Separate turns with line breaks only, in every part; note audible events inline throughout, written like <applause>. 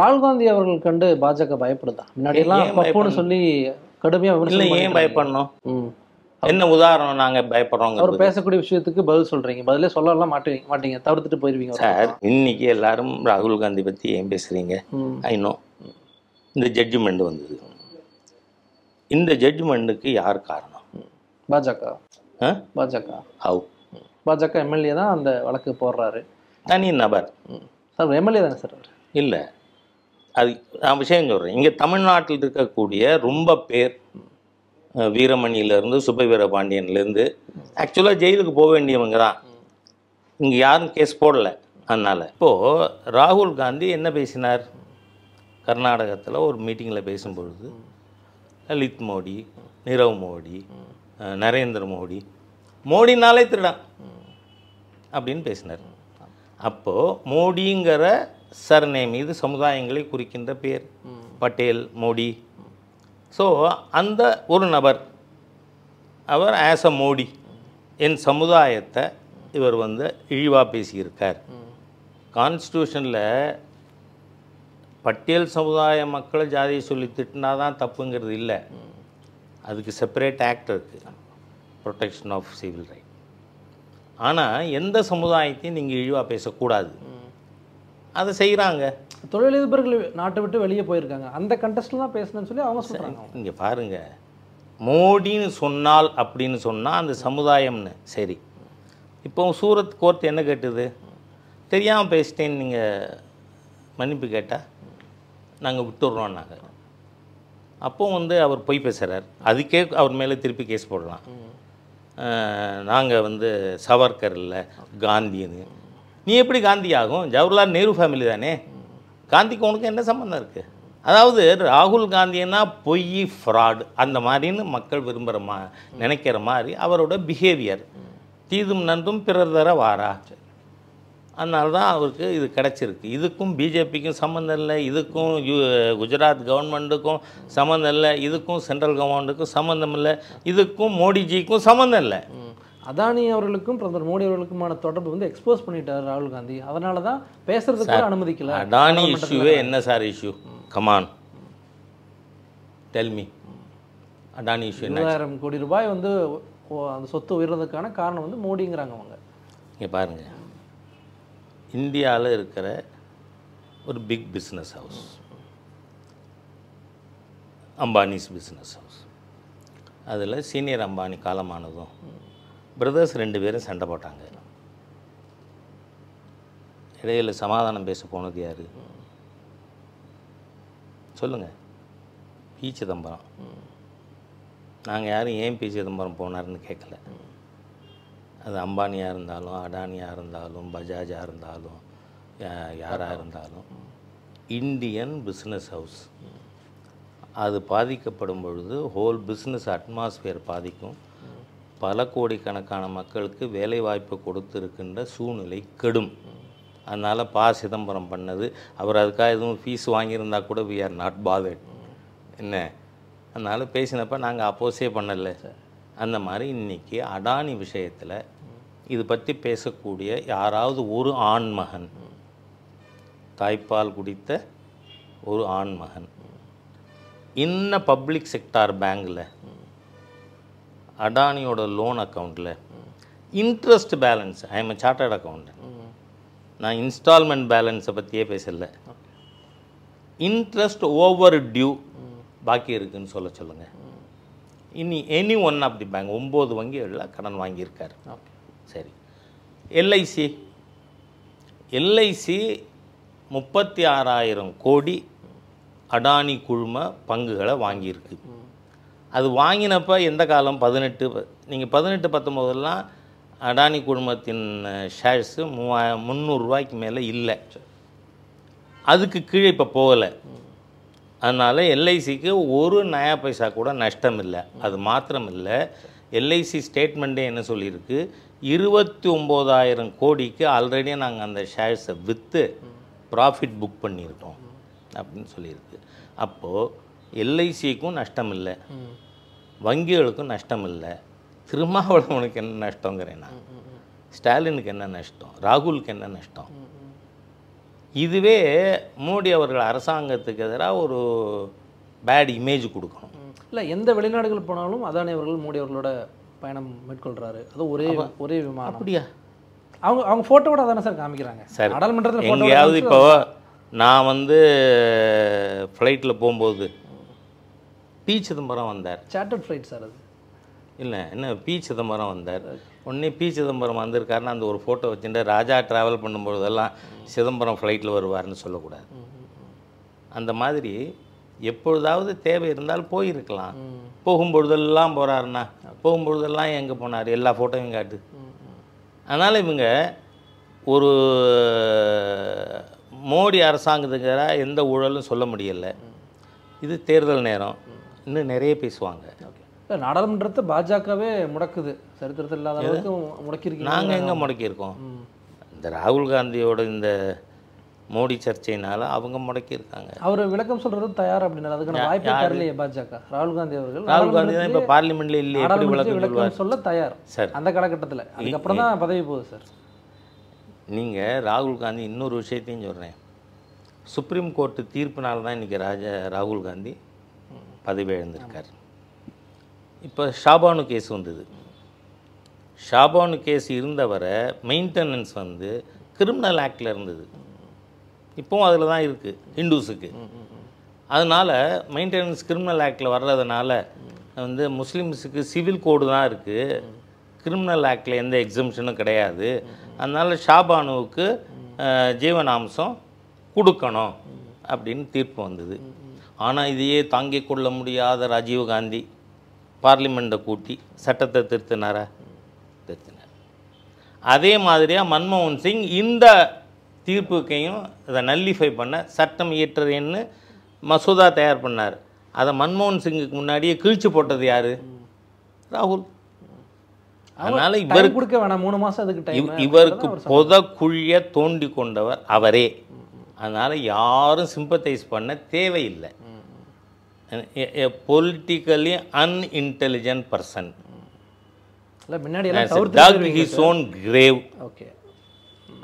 ராகுல் காந்தி அவர்கள் கண்டு பாஜக பயப்படுதா? முன்னாடி எல்லாம் பப்புன்னு? சொல்லி கடுமையா
இல்லை ஏன் பயப்படணும். என்ன உதாரணம் நாங்கள்
அவர்
பயப்படுறோங்க
பேசக்கூடிய விஷயத்துக்கு பதில் சொல்றீங்க. பதிலே சொல்லலாம் மாட்டீங்க மாட்டீங்க. தவிர்த்துட்டு போயிருவீங்க
சார். இன்னைக்கு எல்லாரும் ராகுல் காந்தி பற்றி ஏன் பேசுகிறீங்க
ம்.
ஐ நோ இந்த ஜட்ஜ்மெண்ட் வந்தது. இந்த ஜட்ஜ்மெண்ட்டுக்கு யார் காரணம்?
பாஜக. பாஜக.
ஹவு
பாஜக எம்எல்ஏ தான் அந்த வழக்கு போடுறாரு.
தனி நபர்.
சார் எம்எல்ஏ தானே சார் அவர்?
இல்லை. அது நான் விஷயம் சொல்கிறேன் இங்கே தமிழ்நாட்டில் இருக்கக்கூடிய ரொம்ப பேர் வீரமணியிலேருந்து சுப்ப வீரபாண்டியன்லேருந்து ஆக்சுவலாக ஜெயிலுக்கு போக வேண்டியவங்க தான். இங்கே யாரும் கேஸ் போடல அதனால். இப்போது ராகுல் காந்தி என்ன பேசினார்? கர்நாடகத்தில் ஒரு மீட்டிங்கில் பேசும்பொழுது லலித் மோடி நிரவ் மோடி நரேந்திர மோடி மோடினாலே திருடான் அப்படின்னு பேசினார். அப்போது மோடிங்கிற சர்நேம் இது சமுதாயங்களை குறிக்கின்ற பேர். பட்டேல் மோடி. ஸோ அந்த ஒரு நபர் அவர் ஆஸ் அ மோடி. என் சமுதாயத்தை இவர் வந்து இழிவாக பேசியிருக்கார். கான்ஸ்டியூஷனில் பட்டியல் சமுதாய மக்களை ஜாதியை சொல்லி திட்டினா தான் தப்புங்கிறது இல்லை. அதுக்கு செப்பரேட் ஆக்ட் இருக்குது ப்ரொடெக்ஷன் ஆஃப் சிவில் ரைட் ஆனால் எந்த சமுதாயத்தையும் நீங்கள் இழிவாக பேசக்கூடாது. அதை செய்கிறாங்க
தொழிலதிபர்கள் நாட்டை விட்டு வெளியே போயிருக்காங்க. அந்த கண்டஸ்ட்ல தான் பேசணும்னு சொல்லி அவங்க சொல்றாங்க.
இங்கே பாருங்க. மோடின்னு சொன்னால் அப்படின்னு சொன்னால் அந்த சமுதாயம்னு. சரி. இப்போ சூரத் கோர்ட் என்ன கேட்டுது? தெரியாமல் பேசிட்டேன்னு நீங்கள் மன்னிப்பு கேட்டால் நாங்கள் விட்டுடுறோம் நாங்கள் அப்போ வந்து அவர் பொய் பேசுகிறார் அதுக்கே அவர் மேலே திருப்பி கேஸ் போடலாம். நாங்கள் வந்து சவர்கர் இல்லை காந்தின்னு. நீ எப்படி காந்தி ஆகும் ஜவஹர்லால் நேரு ஃபேமிலி தானே? காந்திக்கு உனக்கு என்ன சம்மந்தம் இருக்குது அதாவது ராகுல் காந்தின்னா பொய் ஃப்ராடு அந்த மாதிரின்னு மக்கள் விரும்புகிற மா நினைக்கிற மாதிரி அவரோட பிஹேவியர் தீதும் நன்றும் பிறர் தர வாரா? அதனால தான் அவருக்கு இது கிடச்சிருக்கு. இதுக்கும் பிஜேபிக்கும் சம்மந்தம் இல்லை. இதுக்கும் யு குஜராத் கவர்மெண்ட்டுக்கும் சம்மந்தம் இல்லை. இதுக்கும் சென்ட்ரல் கவர்மெண்ட்டுக்கும் சம்மந்தம் இல்லை. இதுக்கும் மோடிஜிக்கும் சம்மந்தம் இல்லை.
அதானி அவர்களுக்கும் பிரதமர் மோடி அவர்களுக்குமான தொடர்பு வந்து எக்ஸ்போஸ் பண்ணிட்டார் ராகுல் காந்தி. அதனால தான் பேசுறதுக்கு கூட அனுமதிக்கல.
அடானி இஷ்யூவே என்ன sir issue come on tell me Adani issue
இருபதாயிரம் கோடி ரூபாய் வந்து அந்த சொத்து உயர்றதுக்கான காரணம் வந்து மோடிங்கிறாங்க அவங்க.
இங்கே பாருங்கள் இந்தியாவில் இருக்கிற ஒரு big business house Ambanis business house அதில் சீனியர் அம்பானி காலமானதும் பிரதர்ஸ் ரெண்டு பேரும் சண்டை போட்டாங்க. இடையில் சமாதானம் பேச போனது யார்? சொல்லுங்கள் பி. சிதம்பரம். நாங்கள் யாரும் ஏன் பி. சிதம்பரம் போனாருன்னு கேட்கல அது அம்பானியாக இருந்தாலும் அடானியாக இருந்தாலும் பஜாஜாக இருந்தாலும் யாராக இருந்தாலும் இந்தியன் பிஸ்னஸ் ஹவுஸ் அது பாதிக்கப்படும் பொழுது ஹோல் பிஸ்னஸ் அட்மாஸ்பியர் பாதிக்கும். பல கோடிக்கணக்கான மக்களுக்கு வேலைவாய்ப்பு கொடுத்துருக்கின்ற சூழ்நிலை கெடும். அதனால் பா. சிதம்பரம் பண்ணது. அவர் அதுக்காக எதுவும் ஃபீஸ் வாங்கியிருந்தா கூட வி ஆர் நாட் பாதட் என்ன? அதனால் பேசினப்ப நாங்கள் அப்போஸே பண்ணலை. அந்த மாதிரி இன்னைக்கு அடானி விஷயத்தில் இது பற்றி பேசக்கூடிய யாராவது ஒரு ஆண்மகன் தாய்ப்பால் குடித்த ஒரு ஆண்மகன் இன்ன பப்ளிக் செக்டார் பேங்கில் அடானியோட லோன் அக்கௌண்ட்டில் interest balance I am chartered account நான் இன்ஸ்டால்மெண்ட் பேலன்ஸை பற்றியே பேசல. இன்ட்ரெஸ்ட் ஓவர் டியூ பாக்கி இருக்குன்னு சொல்ல சொல்லுங்கள் இனி any one of the bank ஒம்பது வங்கிகளில் கடன் வாங்கியிருக்காரு. சரி. எல்ஐசி எல்ஐசி முப்பத்தி ஆறாயிரம் கோடி அடானி குழும பங்குகளை வாங்கியிருக்கு. அது வாங்கினப்போ எந்த காலம்? பதினெட்டு நீங்கள் பதினெட்டு பத்தொம்போதெல்லாம் அடானி குழுமத்தின் ஷேர்ஸு மூவா முந்நூறுரூவாய்க்கு மேலே இல்லை. அதுக்கு கீழே இப்போ போகலை. அதனால் எல்ஐசிக்கு ஒரு நயா பைசா கூட நஷ்டம் இல்லை அது மாத்திரம் இல்லை எல்ஐசி ஸ்டேட்மெண்ட்டே என்ன சொல்லியிருக்கு? இருபத்தி ஒம்போதாயிரம் கோடிக்கு ஆல்ரெடி நாங்கள் அந்த ஷேர்ஸை விற்று ப்ராஃபிட் புக் பண்ணியிருக்கோம். அப்படின்னு சொல்லியிருக்கு. அப்போது எல்ஐசிக்கும் நஷ்டம் இல்லை வங்கிகளுக்கும் நஷ்டம் இல்லை திருமாவளவனுக்கு என்ன நஷ்டங்கிறேன் நான். ஸ்டாலினுக்கு என்ன நஷ்டம்? ராகுலுக்கு என்ன நஷ்டம்? இதுவே மோடி அவர்கள் அரசாங்கத்துக்கு எதிராக ஒரு பேட் இமேஜ் கொடுக்கணும்.
இல்லை எந்த வெளிநாடுகள் போனாலும் அதானி அவர்கள் மோடி அவர்களோட பயணம் மேற்கொள்றாரு. அது ஒரே ஒரே விமானம்.
அப்படியா?
அவங்க அவங்க ஃபோட்டோவோட அதானே சார் காமிக்கிறாங்க.
சரி.
நாடாளுமன்றத்தில்
எங்கேயாவது இப்போ நான் வந்து ஃப்ளைட்டில் போகும்போது பி சிதம்பரம் வந்தார்.
சார்ட்டர்ட் ஃப்ளைட் சார் அது.
இல்லை என்ன பி சிதம்பரம் வந்தார். உடனே பி சிதம்பரம் வந்திருக்காருன்னு அந்த ஒரு ஃபோட்டோ வச்சுட்டு ராஜா ட்ராவல் பண்ணும்பொழுதெல்லாம் சிதம்பரம் ஃப்ளைட்டில் வருவார்னு சொல்லக்கூடாது. அந்த மாதிரி எப்பொழுதாவது தேவை இருந்தால் போயிருக்கலாம். போகும்பொழுதெல்லாம் போகிறாருண்ணா போகும்பொழுதெல்லாம் எங்கே போனார்? எல்லா ஃபோட்டோவையும் காட்டு. அதனால் இவங்க ஒரு மோடி அரசாங்கத்துக்கு எதிராக எந்த ஊழலும் சொல்ல முடியல. இது தேர்தல் நேரம். இன்னும் நிறைய பேசுவாங்க.
இல்லை நாடாளுமன்றத்தை பாஜகவே முடக்குது. சரித்திரத்தில் இல்லாத அளவுக்கு முடக்கியிருக்கீங்க.
நாங்கள் எங்கே முடக்கியிருக்கோம்? இந்த ராகுல் காந்தியோட இந்த மோடி சர்ச்சையினால அவங்க முடக்கியிருக்காங்க.
அவர் விளக்கம் சொல்றது தயார்? அப்படின்னாரு அதுக்கான வாய்ப்பே தரலையே பாஜக. ராகுல் காந்தி அவர்கள்
ராகுல் காந்தி தான் இப்போ பார்லிமெண்ட்ல இல்லை எப்படி விளக்கம்
விளக்கம் சொல்ல தயார்.
சரி
அந்த காலகட்டத்தில். அதுக்கப்புறம் தான் பதவி போகுது சார்.
நீங்கள் ராகுல் காந்தி இன்னொரு விஷயத்தையும் சொல்கிறேன் சுப்ரீம் கோர்ட்டு தீர்ப்பினால தான் இன்றைக்கி ராஜா ராகுல் காந்தி பதவி இழந்திருக்கார் இப்போ ஷாபானு கேஸ் வந்தது. ஷாபானு கேஸ் இருந்தவரை மெயின்டெனன்ஸ் வந்து கிரிமினல் ஆக்டில் இருந்தது. இப்போவும் அதில் தான் இருக்குது ஹிந்துஸுக்கு அதனால் மெயின்டெனன்ஸ் கிரிமினல் ஆக்டில் வர்றதுனால வந்து முஸ்லீம்ஸுக்கு சிவில் கோடு தான் இருக்குது கிரிமினல் ஆக்டில் எந்த எக்ஸம்ஷனும் கிடையாது. அதனால் ஷாபானுவுக்கு ஜீவனாம்சம் கொடுக்கணும் அப்படின்னு தீர்ப்பு வந்தது. ஆனால் இதையே தாங்கிக் கொள்ள முடியாத ராஜீவ் காந்தி பார்லிமெண்ட்டை கூட்டி சட்டத்தை திருத்தினாரா? திருத்தினார். அதே மாதிரியாக மன்மோகன் சிங் இந்த தீர்ப்புக்கையும் இதை நல்லிஃபை பண்ண சட்டம் இயற்றுறேன்னு மசோதா தயார் பண்ணார். அதை மன்மோகன் சிங்குக்கு முன்னாடியே கிழிச்சு போட்டது யாரு? ராகுல். அதனால இவருக்கு
கொடுக்க வேணாம். மூணு மாசம் அதுக்கு
இவருக்கு புத குழிய தோண்டி கொண்டவர் அவரே. அதனால யாரும் சிம்பத்தைஸ் பண்ண தேவையில்லை. பர்சன்
இல்லை முன்னாடி எல்லாம் தவிர்த்து
ஹிஸ் ஓன் கிரேவ்
ஓகே.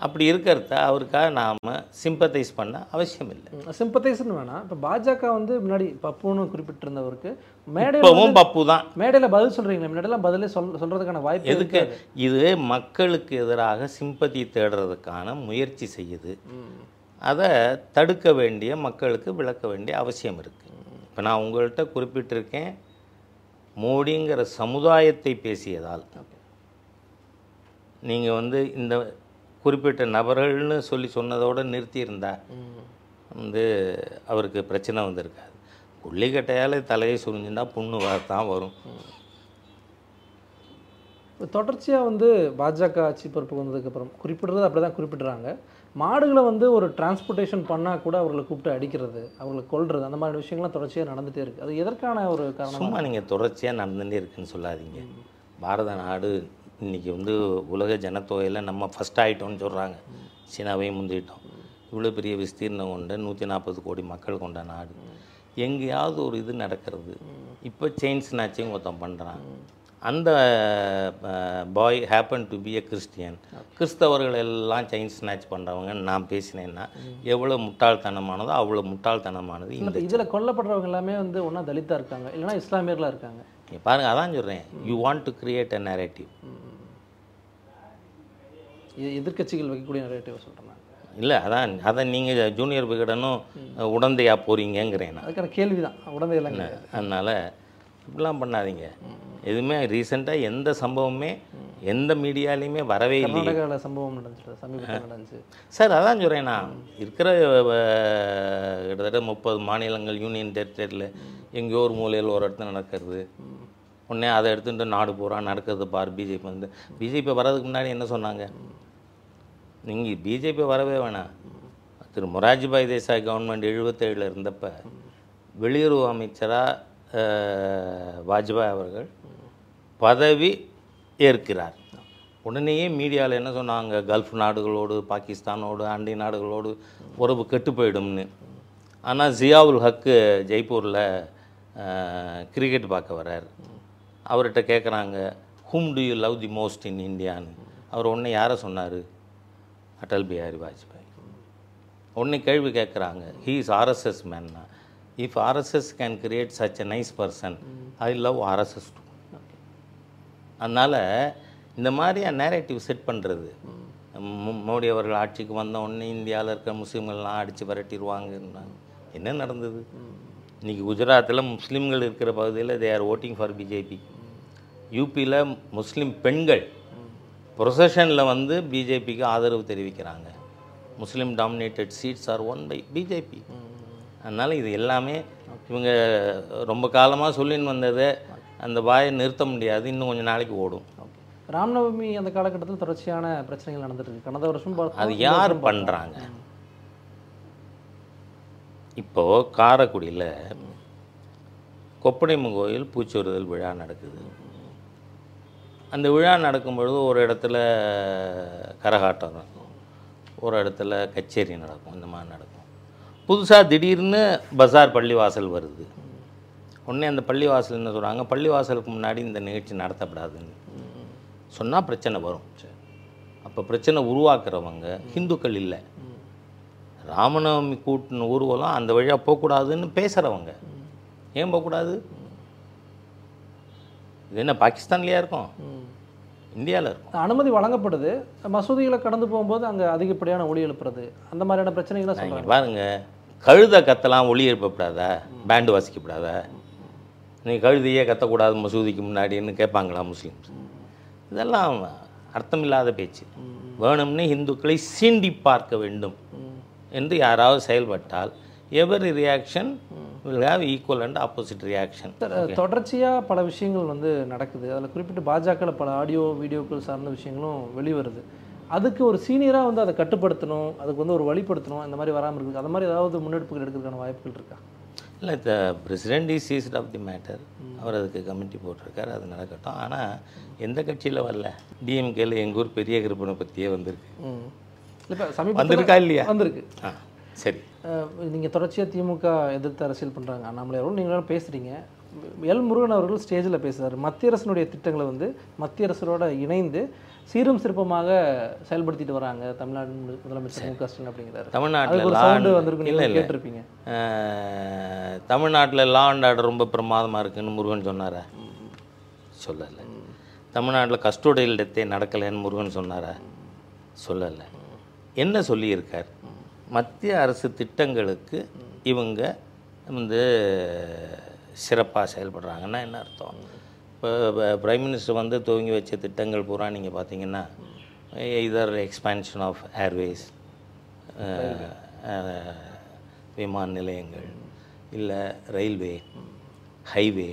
அப்படி இருக்கிறத அவருக்காக நாம் சிம்பத்தைஸ் பண்ண அவசியம் இல்லை.
சிம்பத்தைஸ்னு வேணாம். இப்போ பாஜக வந்து முன்னாடி பப்புன்னு குறிப்பிட்டிருந்தவருக்கு
இப்போவும் பப்பு தான்.
மேடையில் பதில் சொல்றீங்களே முன்னாடியெல்லாம் பதிலே சொல் சொல்றதுக்கான வாய்ப்பு
எதுக்கு? இது மக்களுக்கு எதிராக சிம்பத்தி தேடுறதுக்கான முயற்சி செய்யுது. அதை தடுக்க வேண்டிய மக்களுக்கு விளக்க வேண்டிய அவசியம் இருக்குது இப்போ நான் உங்கள்கிட்ட குறிப்பிட்டிருக்கேன் மோடிங்கிற சமுதாயத்தை பேசியதால். நீங்கள் வந்து இந்த குறிப்பிட்ட நபர்கள்னு சொல்லி சொன்னதோடு நிறுத்தியிருந்தா வந்து அவருக்கு பிரச்சனை வந்திருக்காது. கொல்லிக்கட்டையால் தலையை சுரிஞ்சுன்னா புண்ணு வரத்தான் வரும்.
தொடர்ச்சியாக வந்து பாஜக ஆட்சி பொறுப்புக்கு வந்ததுக்கப்புறம் குறிப்பிடுறது அப்படி தான் குறிப்பிடுறாங்க. மாடுகளை வந்து ஒரு டிரான்ஸ்போர்ட்டேஷன் பண்ணால் கூட அவர்களை கூப்பிட்டு அடிக்கிறது அவர்களை கொல்றது அந்த மாதிரி விஷயங்கள்லாம் தொடர்ச்சியாக நடந்துகிட்டே இருக்குது அது எதற்கான ஒரு காரணம்?
சும்மா நீங்கள் தொடர்ச்சியாக நடந்துகிட்டே இருக்குன்னு சொல்லாதீங்க. பாரத நாடு இன்றைக்கி வந்து உலக ஜனத்தொகையில் நம்ம ஃபஸ்ட் ஆகிட்டோம்னு சொல்கிறாங்க சீனாவையும் முந்திட்டோம். இவ்வளோ பெரிய விஸ்தீர்ணம் கொண்ட நூற்றி நாற்பது கோடி மக்கள் கொண்ட நாடு. எங்கேயாவது ஒரு இது நடக்கிறது. இப்போ செயின் ஸ்நாச்சிங் ஒருத்தன் பண்ணுறான் அந்த boy happen to be a Christian கிறிஸ்தவர்கள் எல்லாம் செயின் ஸ்நாச் பண்ணுறவங்கன்னு நான் பேசினேன்னா எவ்வளோ முட்டாள்தனமானதோ அவ்வளோ முட்டாள்தனமானது இந்த
இதில் கொல்லப்படுறவங்க எல்லாமே வந்து ஒன்றா தலித்தா இருக்காங்க இல்லைன்னா இஸ்லாமியர்களாக இருக்காங்க.
நீங்க பாருங்க அதான் சொல்கிறேன் you want to create a narrative
இது எதிர்க்கட்சிகள் வைக்கக்கூடிய நரேட்டிவ் சொல்கிறேன்
இல்லை அதான் அதை நீங்கள் ஜூனியர் விகடனும் உடந்தையாக போகிறீங்கிறேன் நான்.
அதுக்கான கேள்வி தான் கிடையாது.
அதனால் இப்படிலாம் பண்ணாதீங்க. எதுவுமே ரீசெண்டாக எந்த சம்பவமே எந்த மீடியாலையுமே வரவே இல்லை
கர்நாடகாவில் சம்பவம் நடந்துச்சு சமீபத்தில் நடந்துச்சு.
சார் அதான் சொல்கிறேன் நான். இருக்கிற கிட்டத்தட்ட முப்பது மாநிலங்கள் யூனியன் டெரிட்டரியில் எங்கேயோ ஒரு மூலையில் ஒரு இடத்துல நடக்கிறது. உடனே அதை எடுத்துட்டு நாடு பூரா நடக்கிறது பார் பிஜேபி வந்து. பிஜேபி வர்றதுக்கு முன்னாடி என்ன சொன்னாங்க? நீங்கள் பிஜேபி வரவே வேணாம். திரு மொராஜிபாய் தேசாய் கவர்மெண்ட் எழுபத்தேழில் இருந்தப்ப வெளியுறவு அமைச்சராக வாஜ்பாய் அவர்கள் பதவி ஏற்கிறார். உடனேயே மீடியாவில் என்ன சொன்னாங்க? கல்ஃப் நாடுகளோடு பாகிஸ்தானோடு அண்டை நாடுகளோடு உறவு கெட்டு போயிடும்னு. ஆனால் ஜியாவுல் ஹக்கு ஜெய்ப்பூரில் கிரிக்கெட் பார்க்க வர்றார் அவர்கிட்ட கேட்குறாங்க whom do you love the most in இந்தியான்னு அவர் உடனே யாரை சொன்னார்? அடல் பிஹாரி வாஜ்பாய். உடனே கேள்வி கேட்குறாங்க he is RSS மேன்னா if RSS can create such a nice person I love RSS too அதனால் இந்த மாதிரியா நேரேட்டிவ் செட் பண்ணுறது மோடி அவர்கள் ஆட்சிக்கு வந்த உடனே இந்தியாவில் இருக்கிற முஸ்லீம்கள்லாம் அடித்து விரட்டிடுவாங்கன்னாங்க என்ன நடந்தது? இன்றைக்கி குஜராத்தில் முஸ்லீம்கள் இருக்கிற பகுதியில் they are voting for BJP யூபியில் முஸ்லீம் பெண்கள் ப்ரொசஷனில் வந்து பிஜேபிக்கு ஆதரவு தெரிவிக்கிறாங்க. Muslim dominated seats are won by BJP அதனால் இது எல்லாமே இவங்க ரொம்ப காலமாக சொல்லின்னு வந்ததை அந்த வாயை நிறுத்த முடியாது. இன்னும் கொஞ்சம் நாளைக்கு ஓடும்.
ராம்நவமி அந்த காலகட்டத்தில் தொடர்ச்சியான பிரச்சனைகள் நடந்துட்டு இருக்கு. கடந்த வருஷம்
அது யார் பண்ணுறாங்க இப்போது காரைக்குடியில் கொப்படைமன் கோயில் பூச்சொருதல் விழா நடக்குது. அந்த விழா நடக்கும் பொழுது ஒரு இடத்துல கரகாட்டம் நடக்கும். ஒரு இடத்துல கச்சேரி நடக்கும். இந்த மாதிரி நடக்கும். புதுசாக திடீர்னு பஜார் பள்ளிவாசல் வருது. உடனே அந்த பள்ளிவாசல் என்ன சொல்கிறாங்க பள்ளிவாசலுக்கு முன்னாடி இந்த நிகழ்ச்சி நடத்தப்படாதுன்னு. சொன்னால் பிரச்சனை வரும். அப்போ பிரச்சனை உருவாக்குறவங்க ஹிந்துக்கள் இல்லை. ராமநவமி கூட்டின ஊர்வலம் அந்த வழியாக போகக்கூடாதுன்னு பேசுகிறவங்க ஏன் போகக்கூடாது? இது என்ன பாகிஸ்தான்லேயா இருக்கும்? இந்தியாவில் இருக்கும்.
அனுமதி வழங்கப்படுது. மசூதிகளை கடந்து போகும்போது அங்கே அதிகப்படியான ஒளி எழுப்புறது. அந்த மாதிரியான பிரச்சனைகளை
இங்க
சொல்கிறாங்க
பாருங்க. கழுதை கத்தலாம் ஒளி எழுப்பப்படாதா பேண்டு வாசிக்கப்படாதா. நீ கழுதையே கத்தக்கூடாது மசூதிக்கு முன்னாடின்னு கேட்பாங்களா முஸ்லீம்ஸ்? இதெல்லாம் அர்த்தமில்லாத பேச்சு. வேணும்னு இந்துக்களை சீண்டி பார்க்க வேண்டும் என்று யாராவது செயல்பட்டால் every reaction will have equal and opposite reaction
தொடர்ச்சியாக பல விஷயங்கள் வந்து நடக்குது. அதில் குறிப்பிட்டு பாஜகவில் பல ஆடியோ வீடியோக்கள் சார்ந்த விஷயங்களும் வெளிவருது. அதுக்கு ஒரு சீனியராக வந்து அதை கட்டுப்படுத்தணும் அதுக்கு வந்து ஒரு வழிப்படுத்தணும் இந்த மாதிரி வராமல் இருக்குது அந்த மாதிரி ஏதாவது முன்னெடுப்புகள் எடுக்கிறதுக்கான வாய்ப்புகள் இருக்கா?
இல்லை the president is seized of the matter அவர் அதுக்கு கமிட்டி போட்டிருக்காரு அது நடக்கட்டும். ஆனால் எந்த கட்சியில் வரல? டிஎம்கேல எங்கள் ஊர் பெரிய கிருப்பனை பற்றியே வந்திருக்கு.
ம். இப்போ சமீபத்தில்
வந்திருக்கா இல்லையா?
வந்திருக்கு.
ஆ சரி.
நீங்கள் தொடர்ச்சியாக திமுக எதிர்த்து அரசியல் பண்ணுறாங்க அண்ணாமலை அவர்கள் நீங்களும் பேசுகிறீங்க எல் முருகன் அவர்கள் ஸ்டேஜில் பேசுகிறார் மத்திய அரசினுடைய திட்டங்களை வந்து மத்திய அரசோட இணைந்து சீரும் சிறப்பமாக செயல்படுத்திட்டு வராங்க தமிழ்நாடு முதலமைச்சர் மு க ஸ்டாலின் அப்படிங்கிறாரு.
தமிழ்நாட்டில்
நீங்கள்
இல்லை
கேட்டிருப்பீங்க.
தமிழ்நாட்டில் லா அண்ட் ஆர்டர் ரொம்ப பிரமாதமாக இருக்குன்னு முருகன் சொன்னாரா? சொல்லலை. தமிழ்நாட்டில் கஸ்டோடியல் டெத்தே நடக்கலைன்னு முருகன் சொன்னாரா? சொல்லலை. என்ன சொல்லியிருக்கார்? மத்திய அரசு திட்டங்களுக்கு இவங்க வந்து சிறப்பாக செயல்படுறாங்கன்னா என்ன அர்த்தம்? இப்போ பிரைம் மினிஸ்டர் வந்து துவங்கி வச்ச திட்டங்கள் பூரா நீங்கள் பார்த்தீங்கன்னா இதர் எக்ஸ்பான்ஷன் ஆஃப் ஏர்வேஸ் விமான நிலையங்கள் இல்லை ரயில்வே ஹைவே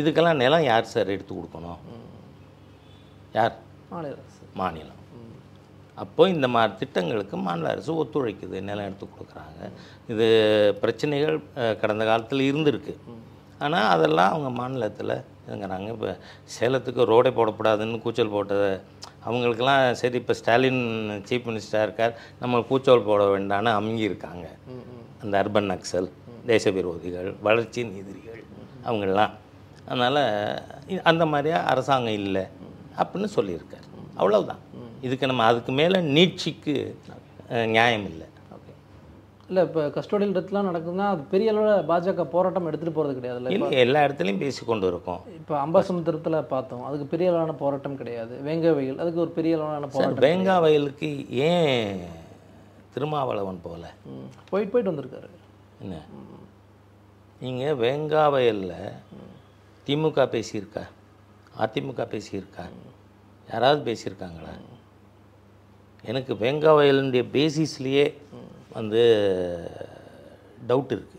இதுக்கெல்லாம் நிலம் யார் சார் எடுத்து கொடுக்கணும்? யார்? மாநிலம். அப்போ இந்த மாதிரி திட்டங்களுக்கு மாநில அரசு ஒத்துழைக்குது நிலம் எடுத்து கொடுக்குறாங்க. இது பிரச்சனைகள் கடந்த காலத்தில் இருந்திருக்கு. ஆனால் அதெல்லாம் அவங்க மாநிலத்தில் இதுங்கிறாங்க இப்போ சேலத்துக்கு ரோடே போடக்கூடாதுன்னு கூச்சல் போட்டது. அவங்களுக்கெல்லாம் சரி இப்போ ஸ்டாலின் சீஃப் மினிஸ்டராக இருக்கார். நம்ம கூச்சல் போட வேண்டாம்னு அமுங்கியிருக்காங்க. அந்த அர்பன் நக்சல் தேச விரோதிகள் வளர்ச்சி எதிரிகள் அவங்கெல்லாம். அதனால் அந்த மாதிரியா அரசாங்கம் இல்லை அப்படின்னு சொல்லியிருக்கார். அவ்வளவுதான். இதுக்கு நம்ம அதுக்கு மேலே நீட்சிக்கு நியாயம் இல்லை.
இல்லை இப்போ கஸ்டோடியல் டெத்லாம் நடக்குதுன்னா அது பெரிய அளவில் பாஜக போராட்டம் எடுத்துகிட்டு போகிறது கிடையாது இல்லை
எல்லா இடத்துலையும் பேசி கொண்டு இருக்கோம்.
இப்போ அம்பாசமுத்திரத்தில் பார்த்தோம். அதுக்கு பெரிய அளவான போராட்டம் கிடையாது. வேங்க வெயில் அதுக்கு ஒரு பெரிய அளவான போராட்டம்
வேங்கா வயலுக்கு ஏன் திருமாவளவன் போகல.
போயிட்டு போயிட்டு வந்திருக்காரு.
என்ன? நீங்கள் வேங்கா வயலில் திமுக பேசியிருக்கா? அதிமுக பேசியிருக்கா? யாராவது பேசியிருக்காங்களா? எனக்கு வேங்கா வயலுடைய பேசிஸ்லேயே வந்து டவுட் இருக்குது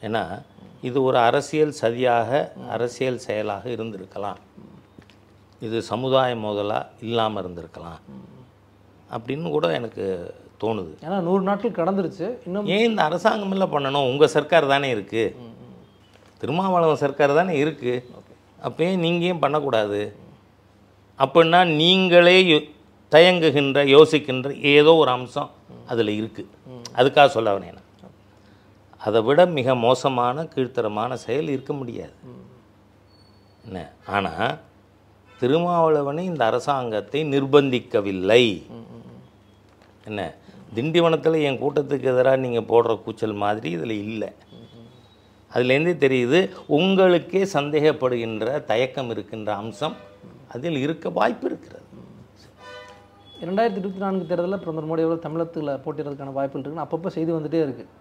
ஏன்னா இது ஒரு அரசியல் சதியாக அரசியல் செயலாக இருந்திருக்கலாம். இது சமுதாய மோதலாக இல்லாமல் இருந்திருக்கலாம். அப்படின்னு கூட எனக்கு தோணுது.
ஏன்னா நூறு நாட்கள் கடந்துருச்சு. இன்னும்
ஏன் இந்த அரசாங்கம் எல்லாம் பண்ணணும்? உங்கள் சர்க்கார் தானே இருக்குது திருமாவளவன் சர்க்கார் தானே இருக்குது அப்போ ஏன் நீங்கள் ஏன் பண்ணக்கூடாது? அப்படின்னா நீங்களே யோ- தயங்குகின்ற யோசிக்கின்ற ஏதோ ஒரு அம்சம். அதில் இருக்குது அதுக்காக சொல்ல வரேன் அதை விட மிக மோசமான கீழ்த்தரமான செயல் இருக்க முடியாது. என்ன? ஆனால் திருமாவளவனை இந்த அரசாங்கத்தை நிர்பந்திக்கவில்லை. என்ன? திண்டிவனத்தில் என் கூட்டத்துக்கு எதிராக நீங்கள் போடுற கூச்சல் மாதிரி இதில் இல்லை. அதுலேருந்தே தெரியுது உங்களுக்கே சந்தேகப்படுகின்ற தயக்கம் இருக்கின்ற அம்சம் அதில் இருக்க வாய்ப்பு இருக்கிறது.
இரண்டாயிரத்தி இருபத்தி நான்கு தேர்தலில் பிரதமர் மோடி அவர்கள் தமிழகத்தில் போட்டியிடறதுக்கான வாய்ப்புகள் இருக்குன்னு அப்பப்போ செய்தி வந்துட்டே இருக்குது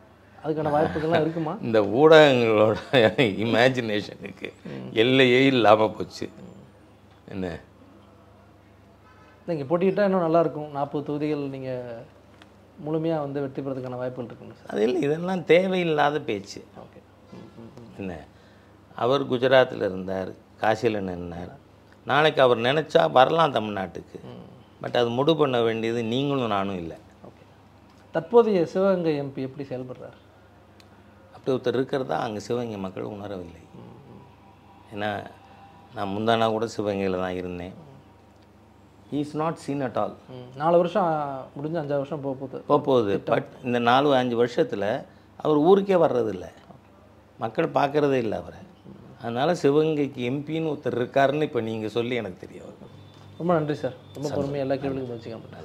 அதுக்கான வாய்ப்புகள்லாம் இருக்குமா?
இந்த ஊடகங்களோட <laughs> இமேஜினேஷனுக்கு எல்லையே இல்லாமல் போச்சு. என்ன?
இங்கே போட்டியிட்டால் இன்னும் நல்லாயிருக்கும் நாற்பது தொகுதிகள் நீங்கள் முழுமையாக வந்து வெற்றி பெறதுக்கான வாய்ப்புகள் இருக்குங்க சார்
அது இல்லை இதெல்லாம் தேவையில்லாத பேச்சு.
ஓகே.
என்ன? அவர் குஜராத்தில் இருந்தார் காசியில் நின்னார். நாளைக்கு அவர் நினச்சா வரலாம் தமிழ்நாட்டுக்கு. பட் அது முடி பண்ண வேண்டியது நீங்களும் நானும் இல்லை.
ஓகே தற்போதைய சிவகங்கை எம்பி எப்படி செயல்படுறார்?
அப்படி ஒருத்தர் இருக்கிறதா அங்கே சிவகங்கை மக்கள் உணரவில்லை. ஏன்னா நான் முந்தானா கூட சிவகங்கையில் தான் இருந்தேன். Is not seen at all
நாலு வருஷம் முடிஞ்சு அஞ்சாறு வருஷம் போக போகுது.
போக போகுது. பட் இந்த நாலு அஞ்சு வருஷத்தில் அவர் ஊருக்கே வர்றதில்ல. மக்கள் பார்க்கறதே இல்லை அவரை. அதனால் சிவகங்கைக்கு எம்பின்னு ஒருத்தர் இருக்காருன்னு இப்போ நீங்கள் சொல்லி எனக்கு தெரிய வருது
ரொம்ப நன்றி சார். ரொம்ப பொறுமையாக எல்லா கேள்விகளுக்கும் மாட்டாங்க